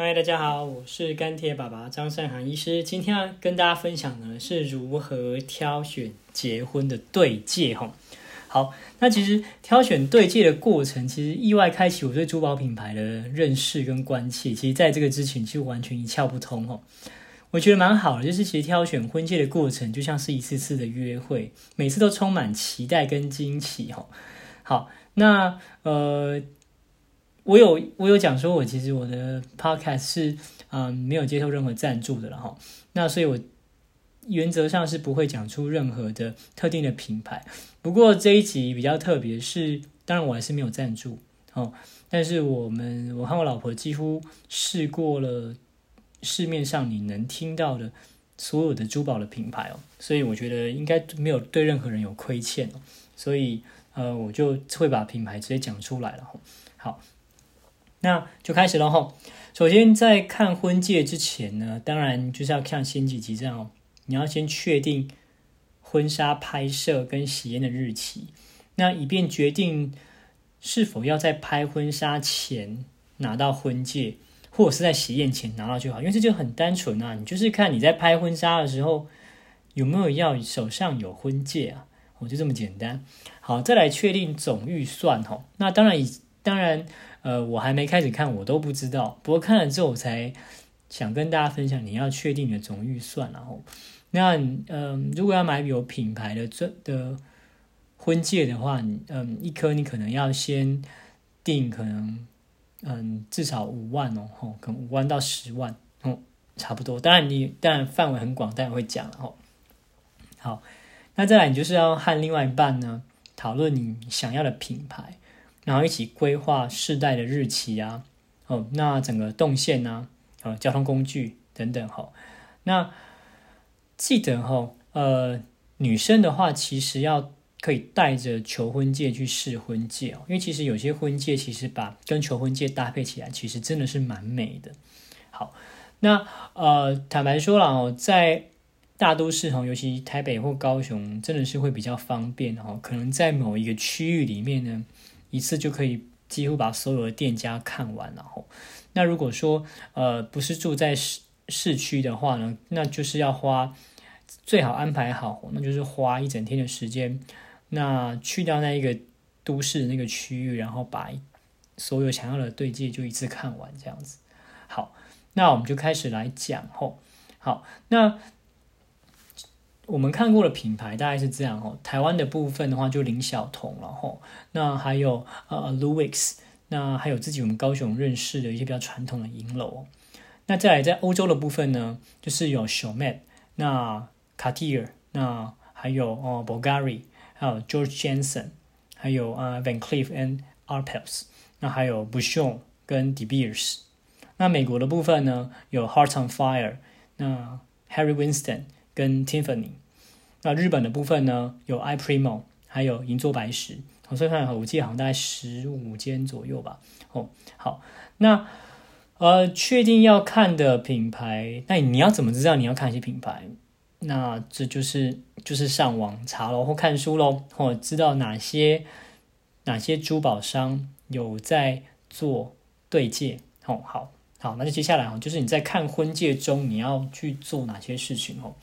嗨，大家好，我是干铁爸爸张善涵医师。今天要跟大家分享的是如何挑选结婚的对戒哈。好，那其实挑选对戒的过程，其实意外开启我对珠宝品牌的认识跟关切。其实在这个之前，其实完全一窍不通哦。我觉得蛮好的，就是其实挑选婚戒的过程，就像是一次次的约会，每次都充满期待跟惊喜哈。好，那呃。我有我有讲说，我其实我的 podcast 是嗯没有接受任何赞助的了哈，那所以我原则上是不会讲出任何的特定的品牌。不过这一集比较特别，是当然我还是没有赞助哦，但是我们我和我老婆几乎试过了市面上你能听到的所有的珠宝的品牌哦，所以我觉得应该没有对任何人有亏欠哦，所以呃我就会把品牌直接讲出来了，好。那就开始了哈。首先，在看婚戒之前呢，当然就是要看先几集这样哦。你要先确定婚纱拍摄跟喜宴的日期，那以便决定是否要在拍婚纱前拿到婚戒，或者是在喜宴前拿到就好。因为这就很单纯啊，你就是看你在拍婚纱的时候有没有要手上有婚戒啊，我就这么简单。好，再来确定总预算哈。那当然以当然。呃，我还没开始看，我都不知道。不过看了之后，我才想跟大家分享。你要确定你的总预算，然后，那嗯，如果要买有品牌的这的婚戒的话，嗯，一颗你可能要先定，可能嗯至少五万哦，吼，可能五万到十万哦，差不多。当然你当然范围很广，当然会讲了吼。好，那再来，你就是要和另外一半呢讨论你想要的品牌。然后一起规划试戴的日期啊，哦，那整个动线啊，呃，交通工具等等哈。那记得哈，呃，女生的话其实要可以带着求婚戒去试婚戒哦，因为其实有些婚戒其实把跟求婚戒搭配起来，其实真的是蛮美的。好，那呃，坦白说了哦，在大都市哈，尤其台北或高雄，真的是会比较方便哈，可能在某一个区域里面呢。一次就可以几乎把所有的店家看完，然后，那如果说呃不是住在市市区的话呢，那就是要花最好安排好，那就是花一整天的时间，那去掉那一个都市那个区域，然后把所有想要的对戒就一次看完这样子。好，那我们就开始来讲吼。好，那。我们看过的品牌大概是这样哦，台湾的部分的话就林小彤了吼，那还有呃 Louis，那还有自己我们高雄认识的一些比较传统的银楼。那再来在欧洲的部分呢，就是有 s h o m e t 那 Cartier，那还有哦 Bulgari，还有 George Jensen，还有呃 Van Cleef and Arpels，那还有 Bouchon 跟 De Beers。那美国的部分呢，有 Heart on Fire，那 Harry Winston。跟 Tiffany，那日本的部分呢，有 I Primo，还有银座白石，我算算，我记好像大概十五间左右吧。哦，好，那呃，确定要看的品牌，那你要怎么知道你要看一些品牌？那这就是就是上网查喽，或看书喽，或知道哪些哪些珠宝商有在做对戒。哦，好好，那就接下来哦，就是你在看婚戒中你要去做哪些事情哦。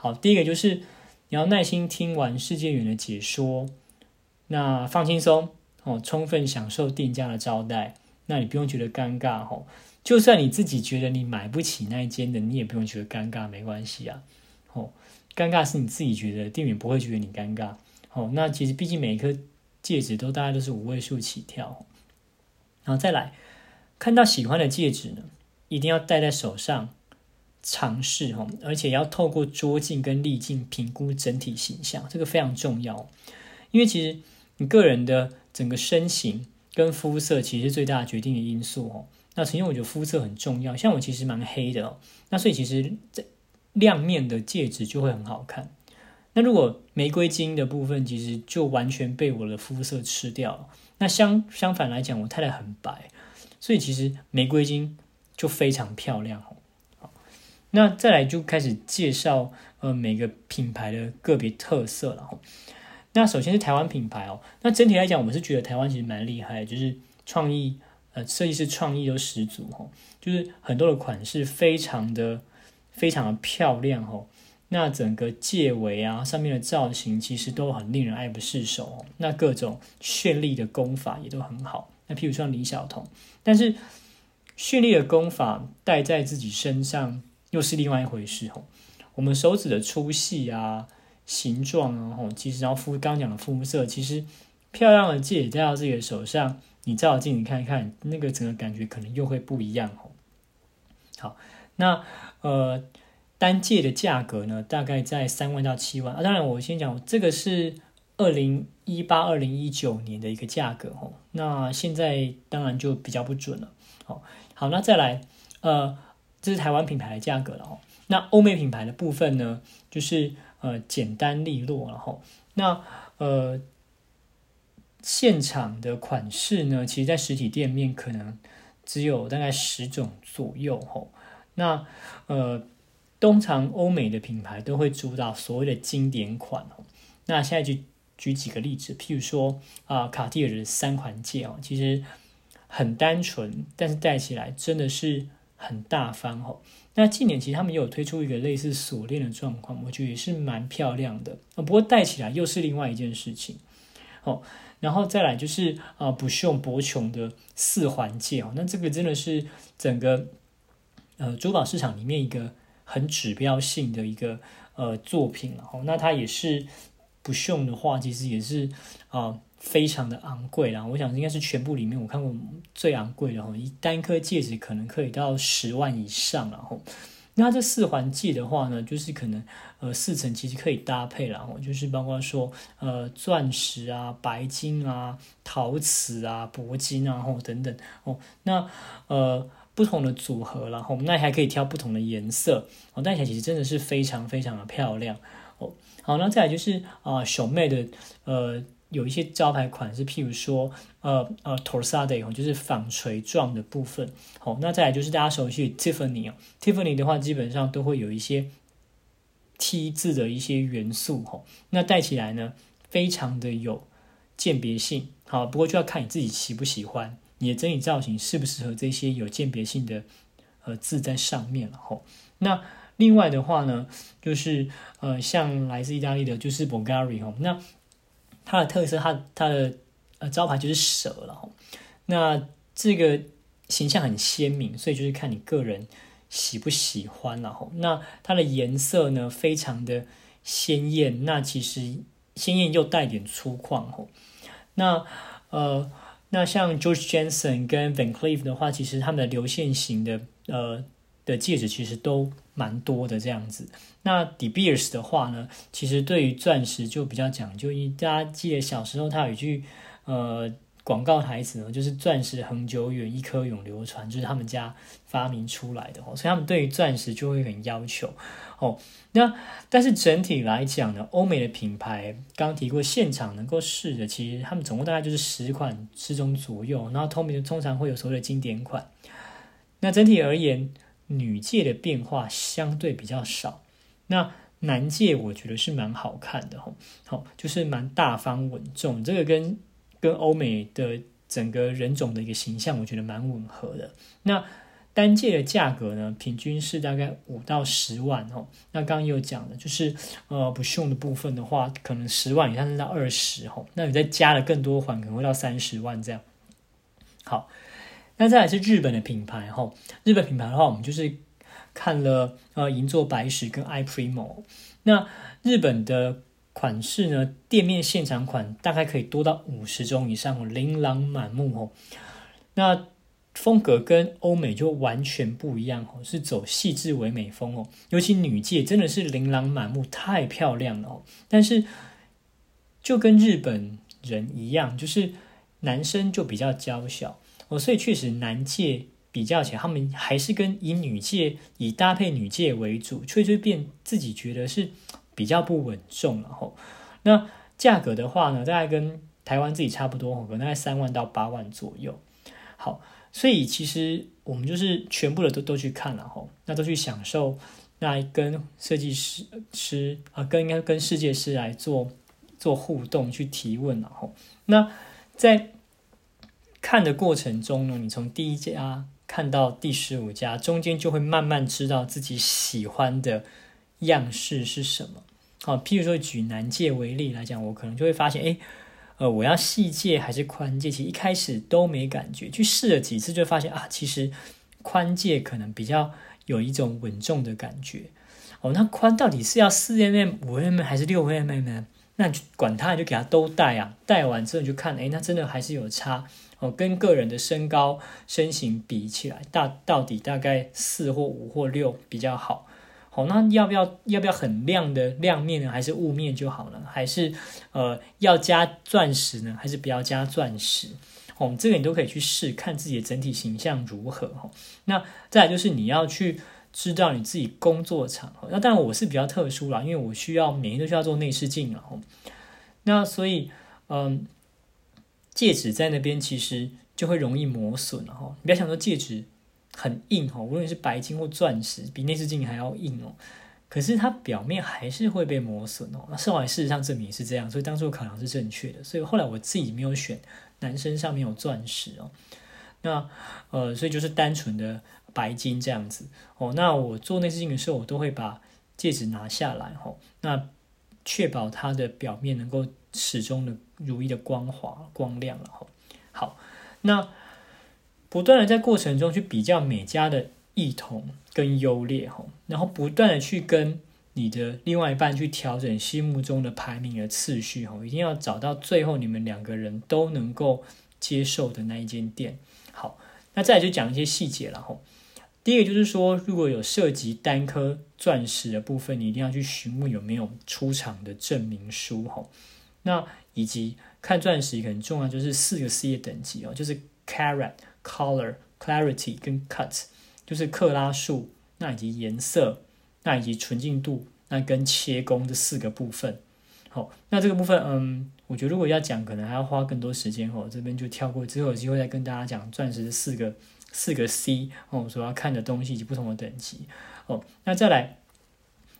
好，第一个就是你要耐心听完世界远的解说，那放轻松哦，充分享受店家的招待，那你不用觉得尴尬哦。就算你自己觉得你买不起那一间的，你也不用觉得尴尬，没关系啊。哦，尴尬是你自己觉得，店员不会觉得你尴尬。哦，那其实毕竟每一颗戒指都大概都是五位数起跳，然后再来看到喜欢的戒指呢，一定要戴在手上。尝试哈，而且要透过桌镜跟滤镜评估整体形象，这个非常重要。因为其实你个人的整个身形跟肤色，其实是最大决定的因素哦。那曾经我觉得肤色很重要，像我其实蛮黑的哦，那所以其实这亮面的戒指就会很好看。那如果玫瑰金的部分，其实就完全被我的肤色吃掉了。那相相反来讲，我太太很白，所以其实玫瑰金就非常漂亮哦。那再来就开始介绍呃每个品牌的个别特色了哈。那首先是台湾品牌哦，那整体来讲，我们是觉得台湾其实蛮厉害，就是创意呃设计师创意都十足哦，就是很多的款式非常的非常的漂亮哦。那整个戒围啊上面的造型其实都很令人爱不释手哦。那各种绚丽的功法也都很好。那譬如像李小彤，但是绚丽的功法戴在自己身上又是另外一回事哦。我们手指的粗细啊、形状啊，吼，其实然后肤刚讲的肤色，其实漂亮的戒指戴到自己的手上，你照镜子看一看，那个整个感觉可能又会不一样哦。好，那呃。单戒的价格呢，大概在三万到七万啊。当然，我先讲这个是二零一八、二零一九年的一个价格哦。那现在当然就比较不准了。好，好，那再来，呃，这是台湾品牌的价格了哦。那欧美品牌的部分呢，就是呃简单利落，然后那呃现场的款式呢，其实在实体店面可能只有大概十种左右吼。那呃。通常欧美的品牌都会主打所谓的经典款哦。那现在就举几个例子，譬如说啊，卡地亚的三环戒哦，其实很单纯，但是戴起来真的是很大方哦。那近年其实他们也有推出一个类似锁链的状况，我觉得也是蛮漂亮的啊。不过戴起来又是另外一件事情哦。然后再来就是啊，不用博琼的四环戒哦，那这个真的是整个呃珠宝市场里面一个。很指标性的一个呃作品了哦，那它也是不锈的话，其实也是啊非常的昂贵啦。我想应该是全部里面我看过最昂贵的哈，一单颗戒指可能可以到十万以上然后，那这四环戒的话呢，就是可能呃四层其实可以搭配然后，就是包括说呃钻石啊、白金啊、陶瓷啊、铂金啊，后等等哦，那呃。不同的组合，然后那还可以挑不同的颜色哦，戴起来其实真的是非常非常的漂亮哦。好，那再来就是啊，小妹的呃有一些招牌款式，譬如说呃呃 torsade 哦，就是纺锤状的部分。好，那再来就是大家熟悉 Tiffany 哦，Tiffany 的话基本上都会有一些 T 字的一些元素哦，那戴起来呢非常的有鉴别性。好，不过就要看你自己喜不喜欢。你的整体造型适不适合这些有鉴别性的呃字在上面了吼？那另外的话呢，就是呃像来自意大利的，就是 Bulgari 吼，那它的特色，它它的呃招牌就是蛇了吼。那这个形象很鲜明，所以就是看你个人喜不喜欢了吼。那它的颜色呢，非常的鲜艳，那其实鲜艳又带点粗犷吼。那呃。那像 George Jensen 跟 Van Cleef 的话，其实他们的流线型的呃的戒指其实都蛮多的这样子。那 De Beers 的话呢，其实对于钻石就比较讲究，因为大家记得小时候他有一句呃广告台词呢，就是“钻石恒久远，一颗永流传”，就是他们家发明出来的哦，所以他们对于钻石就会很要求。哦，那但是整体来讲呢，欧美的品牌刚提过，现场能够试的，其实他们总共大概就是十款十种左右。然后透明通常会有所谓的经典款。那整体而言，女戒的变化相对比较少。那男戒我觉得是蛮好看的，吼，好，就是蛮大方稳重。这个跟跟欧美的整个人种的一个形象，我觉得蛮吻合的。那单戒的价格呢，平均是大概五到十万哦。那刚刚有讲的，就是呃不锈的部分的话，可能十万以上是到二十哦。那你再加了更多环，可能会到三十万这样。好，那再来是日本的品牌哈。日本品牌的话，我们就是看了呃银座白石跟 i primo。那日本的款式呢，店面现场款大概可以多到五十种以上哦，琳琅满目哦。那风格跟欧美就完全不一样哦，是走细致唯美风哦。尤其女戒真的是琳琅满目，太漂亮了哦。但是就跟日本人一样，就是男生就比较娇小哦，所以确实男戒比较起来，他们还是跟以女戒以搭配女戒为主，吹吹变自己觉得是比较不稳重了吼。那价格的话呢，大概跟台湾自己差不多，可能大概三万到八万左右。好。所以其实我们就是全部的都都去看了吼，那都去享受，那跟设计师师啊，跟应该跟世界师来做做互动，去提问然后，那在看的过程中呢，你从第一家看到第十五家，中间就会慢慢知道自己喜欢的样式是什么。好，譬如说举男戒为例来讲，我可能就会发现，哎，呃，我要细戒还是宽戒？其实一开始都没感觉，去试了几次就发现啊，其实宽戒可能比较有一种稳重的感觉。哦，那宽到底是要四 mm、五 mm 还是六 mm 呢？那管它，就给它都戴啊。戴完之后你就看，哎，那真的还是有差哦。跟个人的身高、身形比起来，大到底大概四或五或六比较好。好，那要不要要不要很亮的亮面呢？还是雾面就好了？还是呃要加钻石呢？还是不要加钻石？哦，这个你都可以去试，看自己的整体形象如何。哈，那再来就是你要去。知道你自己工作场合，那当然我是比较特殊啦，因为我需要每天都需要做内视镜了。那所以，嗯，戒指在那边其实就会容易磨损了哈。你不要想说戒指很硬哈，无论是白金或钻石，比内视镜还要硬哦。可是它表面还是会被磨损哦。那后来事实上证明是这样，所以当初考量是正确的。所以后来我自己没有选男生上面有钻石哦。那呃，所以就是单纯的。白金这样子哦，那我做内视镜的时候，我都会把戒指拿下来哈，那确保它的表面能够始终的如意的光滑光亮了哈。好，那不断的在过程中去比较每家的异同跟优劣哈，然后不断的去跟你的另外一半去调整心目中的排名的次序哈，一定要找到最后你们两个人都能够接受的那一间店。好，那再来就讲一些细节了哈。第一个就是说，如果有涉及单颗钻石的部分，你一定要去询问有没有出厂的证明书哈。那以及看钻石很重要，就是四个 C 的等级哦，就是 carat、color、clarity 跟 cut，就是克拉数，那以及颜色，那以及纯净度，那跟切工这四个部分。好，那这个部分，嗯，我觉得如果要讲，可能还要花更多时间哦。这边就跳过，之后有机会再跟大家讲钻石的四个。四个 C 哦，所要看的东西以及不同的等级哦。那再来，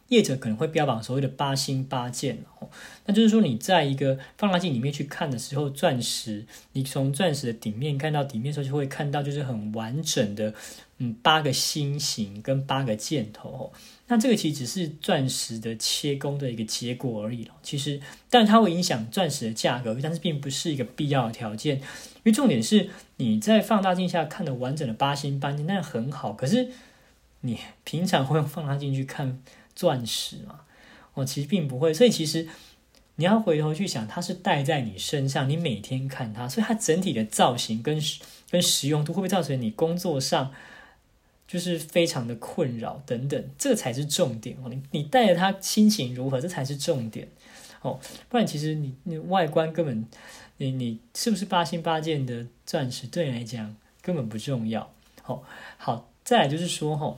业者可能会标榜所谓的八星八件哦。那就是说，你在一个放大镜里面去看的时候，钻石，你从钻石的顶面看到底面的时候，就会看到就是很完整的，嗯，八个星形跟八个箭头。那这个其实只是钻石的切工的一个结果而已。其实，但它会影响钻石的价格，但是并不是一个必要的条件。因为重点是你在放大镜下看的完整的八星八箭，那很好。可是你平常会用放大镜去看钻石嘛？哦，其实并不会。所以其实你要回头去想，它是戴在你身上，你每天看它，所以它整体的造型跟跟实用度会不会造成你工作上？就是非常的困扰等等，这才是重点哦。你你带着它心情如何，这才是重点哦。不然其实你你外观根本，你你是不是八星八件的钻石，对你来讲根本不重要。好，好，再来就是说哈，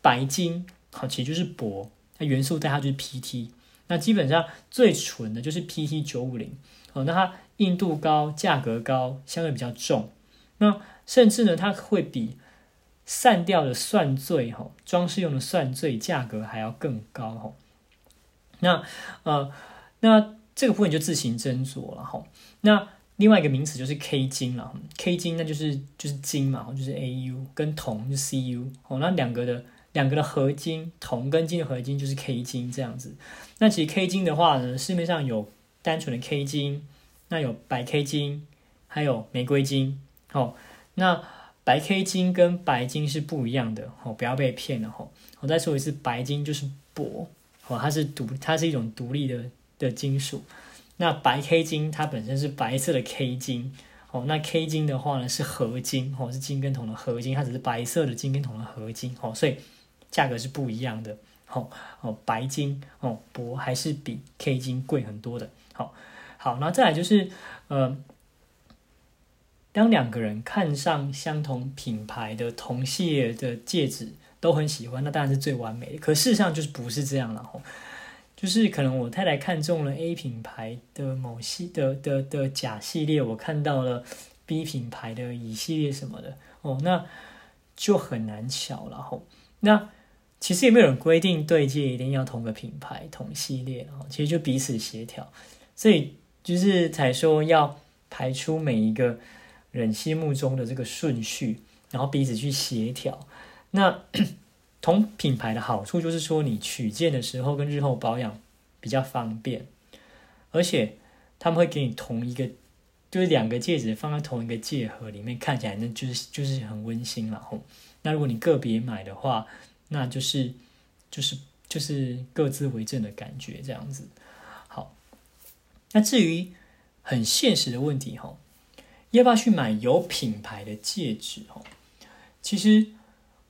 白金好，其实就是铂，它元素代它就是 PT。那基本上最纯的就是 PT 九五零哦，那它硬度高，价格高，相对比较重。那甚至呢，它会比散掉的算坠哈，装饰用的算坠价格还要更高哈。那呃，那这个部分就自行斟酌了哈。那另外一个名词就是 K 金了，K 金那就是就是金嘛，就是 AU 跟铜就 CU 哦。那两个的两个的合金，铜跟金的合金就是 K 金这样子。那其实 K 金的话呢，市面上有单纯的 K 金，那有白 K 金，还有玫瑰金哦。那白 K 金跟白金是不一样的哦，不要被骗了哦。我再说一次，白金就是铂哦，它是独，它是一种独立的的金属。那白 K 金它本身是白色的 K 金哦，那 K 金的话呢是合金哦，是金跟铜的合金，它只是白色的金跟铜的合金哦，所以价格是不一样的。哦哦，白金哦铂还是比 K 金贵很多的。好，好，那再来就是呃。当两个人看上相同品牌的同系列的戒指都很喜欢，那当然是最完美的。可事实上就是不是这样了吼，就是可能我太太看中了 A 品牌的某系的的的甲系列，我看到了 B 品牌的乙系列什么的哦，那就很难巧了吼。那其实也没有人规定对戒一定要同个品牌同系列哦，其实就彼此协调，所以就是才说要。排出每一个人心目中的这个顺序，然后彼此去协调。那 同品牌的好处就是说，你取件的时候跟日后保养比较方便，而且他们会给你同一个，就是两个戒指放在同一个戒盒里面，看起来那就是就是很温馨了吼。那如果你个别买的话，那就是就是就是各自为政的感觉这样子。好，那至于很现实的问题哈，要不要去买有品牌的戒指哈？其实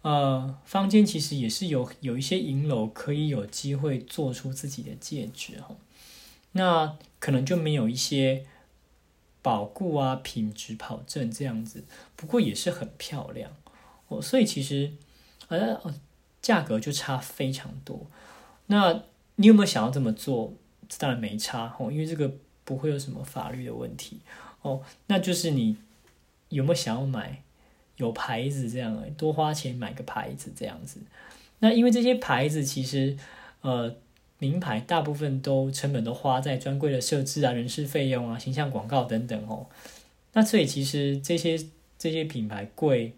呃，坊间其实也是有有一些银楼可以有机会做出自己的戒指哈。那可能就没有一些保固啊、品质保证这样子，不过也是很漂亮。我所以其实，呃，价格就差非常多。那你有没有想要这么做？当然没差哦，因为这个不会有什么法律的问题哦。那就是你有没有想要买有牌子这样，多花钱买个牌子这样子？那因为这些牌子其实，呃，名牌大部分都成本都花在专柜的设置啊、人事费用啊、形象广告等等哦。那所以其实这些这些品牌贵。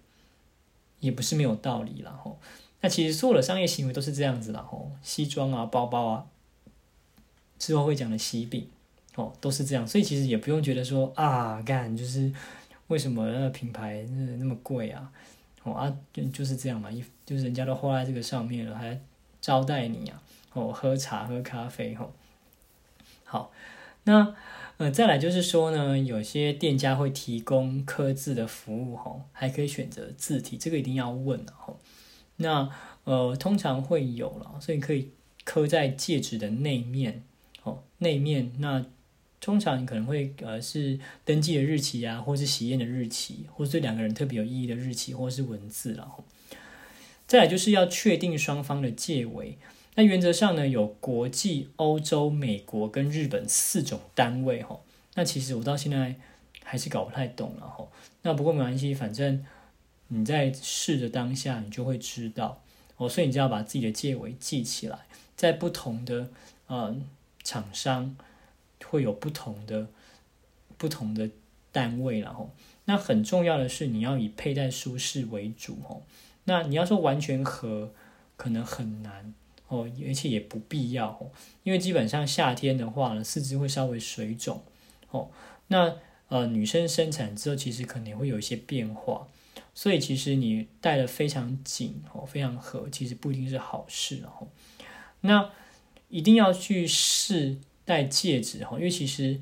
也不是没有道理了吼，那其实所有的商业行为都是这样子了吼，西装啊、包包啊，之后会讲的西饼哦，都是这样，所以其实也不用觉得说啊，干就是为什么那个品牌那那么贵啊，哦啊就就是这样嘛，一就是人家都花在这个上面了，还招待你啊，哦喝茶喝咖啡吼，好，那。呃，再来就是说呢，有些店家会提供刻字的服务，吼，还可以选择字体，这个一定要问吼。那呃，通常会有了，所以可以刻在戒指的内面，哦，内面。那通常可能会呃是登记的日期啊，或是喜宴的日期，或是对两个人特别有意义的日期，或是文字了。再来就是要确定双方的戒围。那原则上呢，有国际、欧洲、美国跟日本四种单位哈。那其实我到现在还是搞不太懂了哈。那不过没关系，反正你在试的当下，你就会知道哦。所以你就要把自己的戒围记起来，在不同的呃厂商会有不同的不同的单位然后。那很重要的是，你要以佩戴舒适为主哦。那你要说完全合，可能很难。哦，而且也不必要哦，因为基本上夏天的话呢，四肢会稍微水肿哦。那呃，女生生产之后其实可能会有一些变化，所以其实你戴的非常紧哦，非常合，其实不一定是好事哦。那一定要去试戴戒指哦，因为其实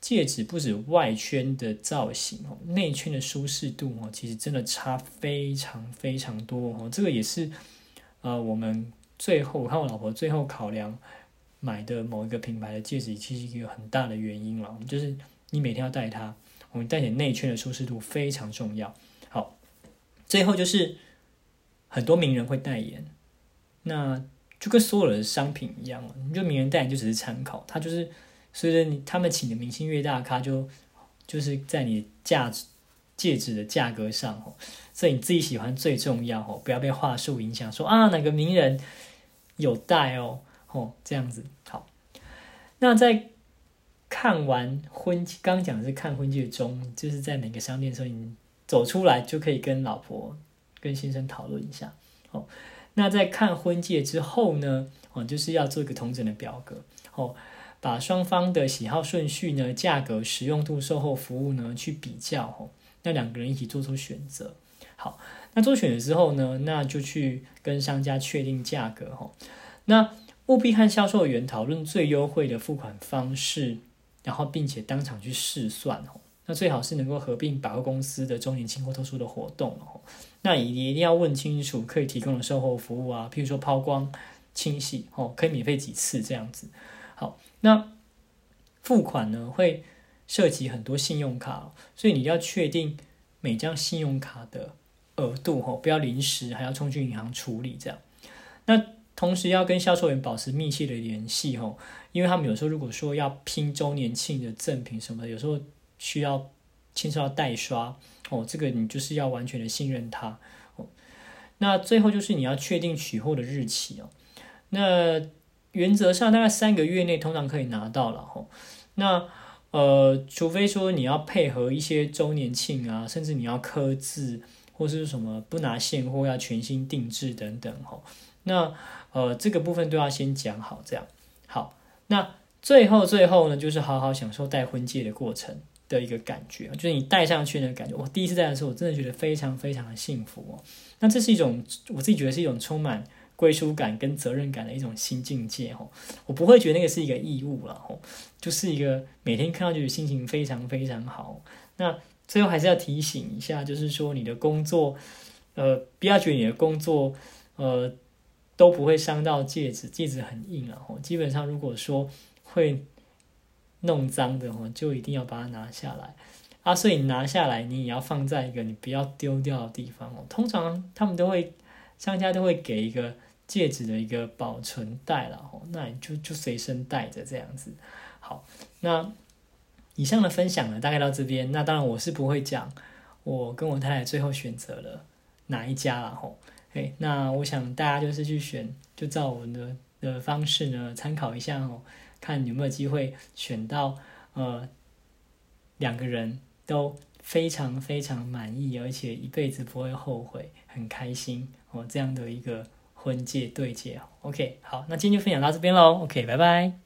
戒指不止外圈的造型哦，内圈的舒适度哦，其实真的差非常非常多哦。这个也是呃我们。最后，看我老婆最后考量买的某一个品牌的戒指，其实一个很大的原因了，就是你每天要戴它，我们戴点内圈的舒适度非常重要。好，最后就是很多名人会代言，那就跟所有的商品一样了，你就名人代言就只是参考，他就是随着你他们请的明星越大咖，就就是在你价值戒指的价格上哦。所以你自己喜欢最重要哦，不要被话术影响。说啊，哪个名人有戴哦，哦这样子好。那在看完婚，刚讲的是看婚戒中，就是在每个商店的时候，你走出来就可以跟老婆、跟先生讨论一下哦。那在看婚戒之后呢，哦就是要做一个同整的表格哦，把双方的喜好顺序呢、价格、实用度、售后服务呢去比较哦，那两个人一起做出选择。好，那做选择之后呢，那就去跟商家确定价格哈。那务必和销售员讨论最优惠的付款方式，然后并且当场去试算哦。那最好是能够合并百货公司的周年庆或特殊的活动哦。那也一定要问清楚可以提供的售后服务啊，譬如说抛光、清洗哦，可以免费几次这样子。好，那付款呢会涉及很多信用卡，所以你要确定每张信用卡的。额度吼，不要临时还要冲去银行处理这样。那同时要跟销售员保持密切的联系吼，因为他们有时候如果说要拼周年庆的赠品什么的，有时候需要牵涉到代刷哦，这个你就是要完全的信任他哦。那最后就是你要确定取货的日期哦。那原则上大概三个月内通常可以拿到了吼。那呃，除非说你要配合一些周年庆啊，甚至你要刻字或是什么不拿现货要全新定制等等吼，那呃这个部分都要先讲好，这样好。那最后最后呢，就是好好享受戴婚戒的过程的一个感觉，就是你戴上去的感觉。我第一次戴的时候，我真的觉得非常非常的幸福哦。那这是一种我自己觉得是一种充满归属感跟责任感的一种新境界哦。我不会觉得那个是一个义务了哦，就是一个每天看到就是心情非常非常好。那最后还是要提醒一下，就是说你的工作，呃，不要觉得你的工作，呃，都不会伤到戒指，戒指很硬啊。哦，基本上如果说会弄脏的哦，就一定要把它拿下来啊！所以拿下来，你也要放在一个你不要丢掉的地方哦。通常他们都会商家都会给一个戒指的一个保存袋了哦，那你就就随身带着这样子。好，那以上的分享呢，大概到这边。那当然我是不会讲我跟我太太最后选择了哪一家了吼。哎，那我想大家就是去选，就照我们的的方式呢参考一下哦。看有没有机会选到呃两个人都非常非常满意，而且一辈子不会后悔，很开心哦这样的一个婚戒对戒 OK，好，那今天就分享到这边喽。OK，拜拜。